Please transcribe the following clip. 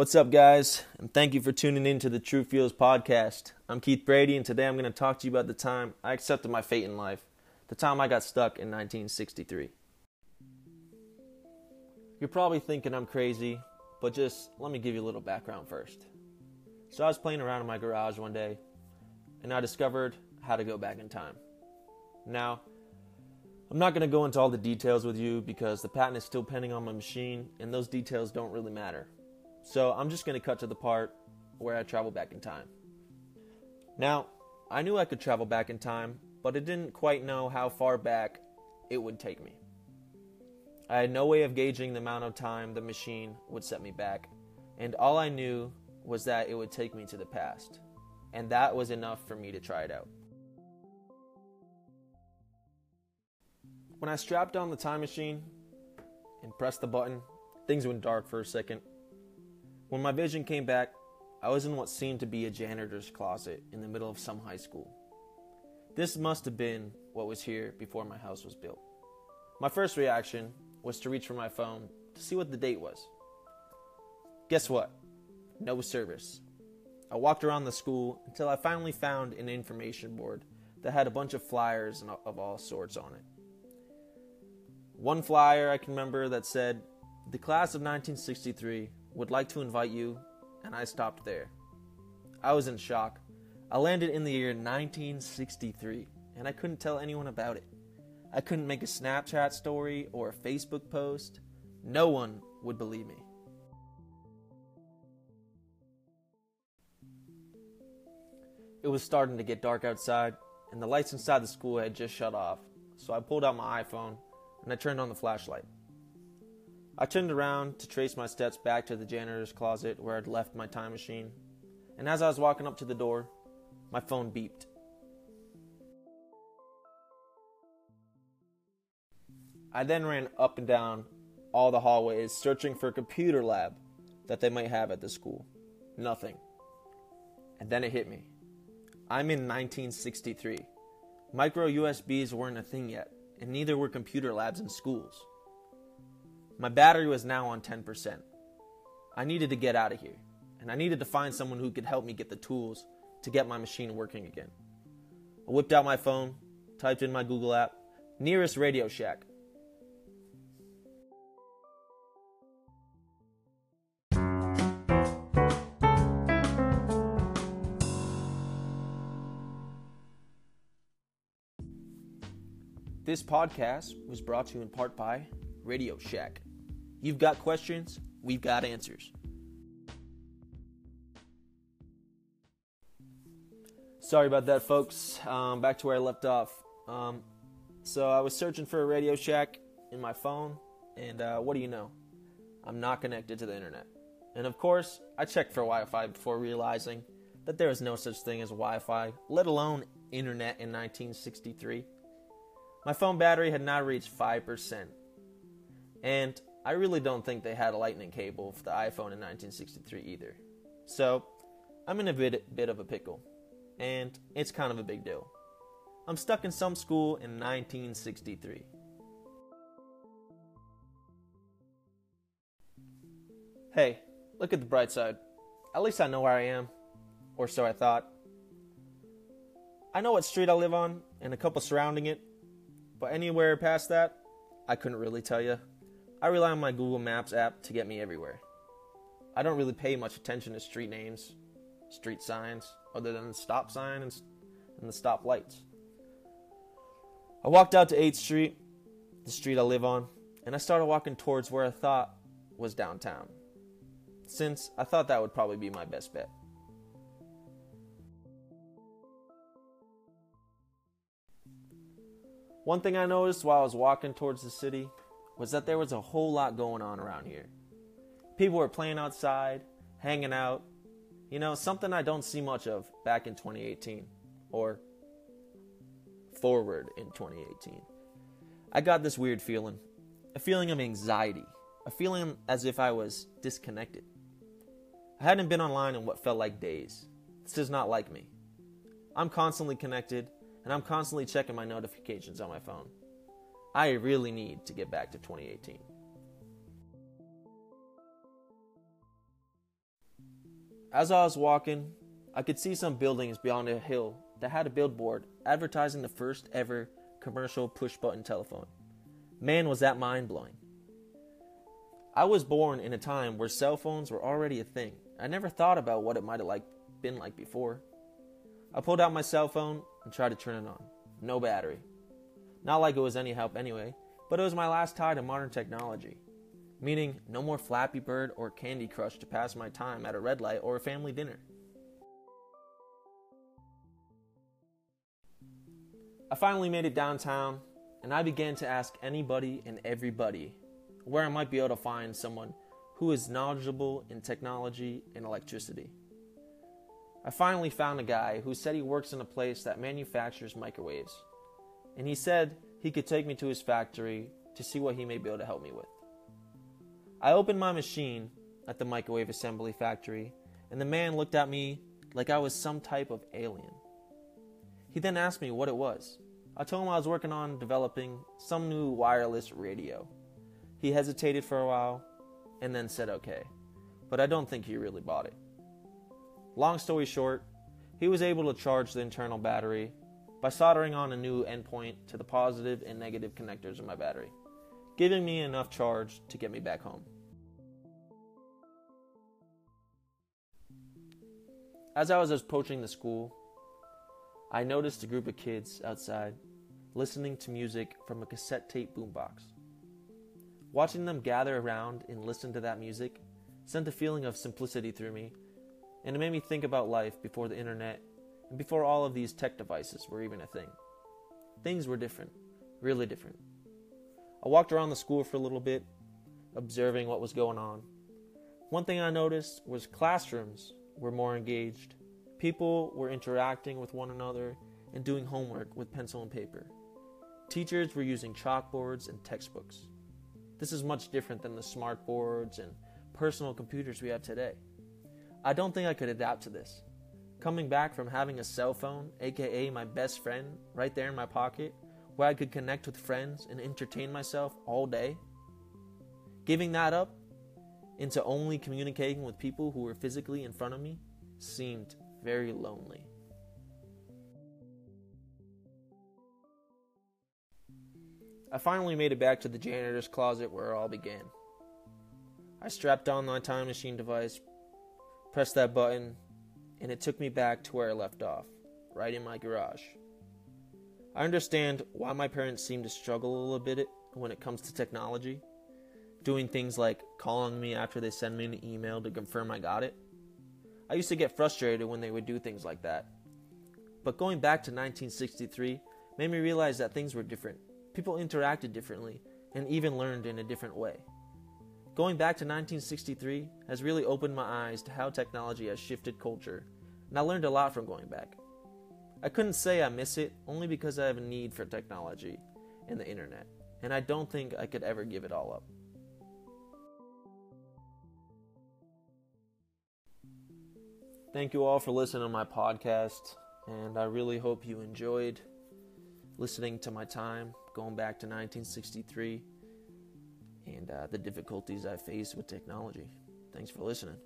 What's up, guys? And thank you for tuning in to the True Feels podcast. I'm Keith Brady, and today I'm going to talk to you about the time I accepted my fate in life, the time I got stuck in 1963. You're probably thinking I'm crazy, but just let me give you a little background first. So, I was playing around in my garage one day, and I discovered how to go back in time. Now, I'm not going to go into all the details with you because the patent is still pending on my machine, and those details don't really matter. So I'm just going to cut to the part where I travel back in time. Now, I knew I could travel back in time, but I didn't quite know how far back it would take me. I had no way of gauging the amount of time the machine would set me back, and all I knew was that it would take me to the past, and that was enough for me to try it out. When I strapped on the time machine and pressed the button, things went dark for a second. When my vision came back, I was in what seemed to be a janitor's closet in the middle of some high school. This must have been what was here before my house was built. My first reaction was to reach for my phone to see what the date was. Guess what? No service. I walked around the school until I finally found an information board that had a bunch of flyers of all sorts on it. One flyer I can remember that said, The class of 1963 would like to invite you, and I stopped there. I was in shock. I landed in the year 1963, and I couldn't tell anyone about it. I couldn't make a Snapchat story or a Facebook post. No one would believe me. It was starting to get dark outside, and the lights inside the school had just shut off, so I pulled out my iPhone and I turned on the flashlight. I turned around to trace my steps back to the janitor's closet where I'd left my time machine, and as I was walking up to the door, my phone beeped. I then ran up and down all the hallways searching for a computer lab that they might have at the school. Nothing. And then it hit me. I'm in 1963. Micro USBs weren't a thing yet, and neither were computer labs in schools. My battery was now on 10%. I needed to get out of here, and I needed to find someone who could help me get the tools to get my machine working again. I whipped out my phone, typed in my Google app, nearest Radio Shack. This podcast was brought to you in part by Radio Shack. You've got questions, we've got answers. Sorry about that, folks. Um, back to where I left off. Um, so I was searching for a Radio Shack in my phone, and uh, what do you know? I'm not connected to the internet. And of course, I checked for Wi Fi before realizing that there is no such thing as Wi Fi, let alone internet in 1963. My phone battery had not reached 5%. And I really don't think they had a lightning cable for the iPhone in 1963 either. So, I'm in a bit, bit of a pickle. And it's kind of a big deal. I'm stuck in some school in 1963. Hey, look at the bright side. At least I know where I am. Or so I thought. I know what street I live on and a couple surrounding it, but anywhere past that, I couldn't really tell you. I rely on my Google Maps app to get me everywhere. I don't really pay much attention to street names, street signs, other than the stop sign and, and the stop lights. I walked out to 8th Street, the street I live on, and I started walking towards where I thought was downtown, since I thought that would probably be my best bet. One thing I noticed while I was walking towards the city was that there was a whole lot going on around here. People were playing outside, hanging out. You know, something I don't see much of back in 2018 or forward in 2018. I got this weird feeling a feeling of anxiety, a feeling as if I was disconnected. I hadn't been online in what felt like days. This is not like me. I'm constantly connected, and I'm constantly checking my notifications on my phone. I really need to get back to 2018. As I was walking, I could see some buildings beyond a hill that had a billboard advertising the first ever commercial push button telephone. Man, was that mind blowing. I was born in a time where cell phones were already a thing. I never thought about what it might have like been like before. I pulled out my cell phone and tried to turn it on. No battery. Not like it was any help anyway, but it was my last tie to modern technology. Meaning, no more Flappy Bird or Candy Crush to pass my time at a red light or a family dinner. I finally made it downtown, and I began to ask anybody and everybody where I might be able to find someone who is knowledgeable in technology and electricity. I finally found a guy who said he works in a place that manufactures microwaves, and he said he could take me to his factory to see what he may be able to help me with. I opened my machine at the microwave assembly factory, and the man looked at me like I was some type of alien. He then asked me what it was. I told him I was working on developing some new wireless radio. He hesitated for a while and then said okay, but I don't think he really bought it. Long story short, he was able to charge the internal battery by soldering on a new endpoint to the positive and negative connectors of my battery, giving me enough charge to get me back home. As I was approaching the school, I noticed a group of kids outside listening to music from a cassette tape boombox. Watching them gather around and listen to that music sent a feeling of simplicity through me, and it made me think about life before the internet and before all of these tech devices were even a thing. Things were different, really different. I walked around the school for a little bit, observing what was going on. One thing I noticed was classrooms were more engaged. People were interacting with one another and doing homework with pencil and paper. Teachers were using chalkboards and textbooks. This is much different than the smart boards and personal computers we have today. I don't think I could adapt to this. Coming back from having a cell phone, aka my best friend, right there in my pocket, where I could connect with friends and entertain myself all day, giving that up into only communicating with people who were physically in front of me seemed very lonely. I finally made it back to the janitor's closet where it all began. I strapped on my time machine device, pressed that button, and it took me back to where I left off, right in my garage. I understand why my parents seem to struggle a little bit when it comes to technology, doing things like calling me after they send me an email to confirm I got it. I used to get frustrated when they would do things like that. But going back to 1963 made me realize that things were different. People interacted differently and even learned in a different way. Going back to 1963 has really opened my eyes to how technology has shifted culture, and I learned a lot from going back. I couldn't say I miss it only because I have a need for technology and the internet, and I don't think I could ever give it all up. Thank you all for listening to my podcast, and I really hope you enjoyed listening to my time going back to 1963 and uh, the difficulties I faced with technology. Thanks for listening.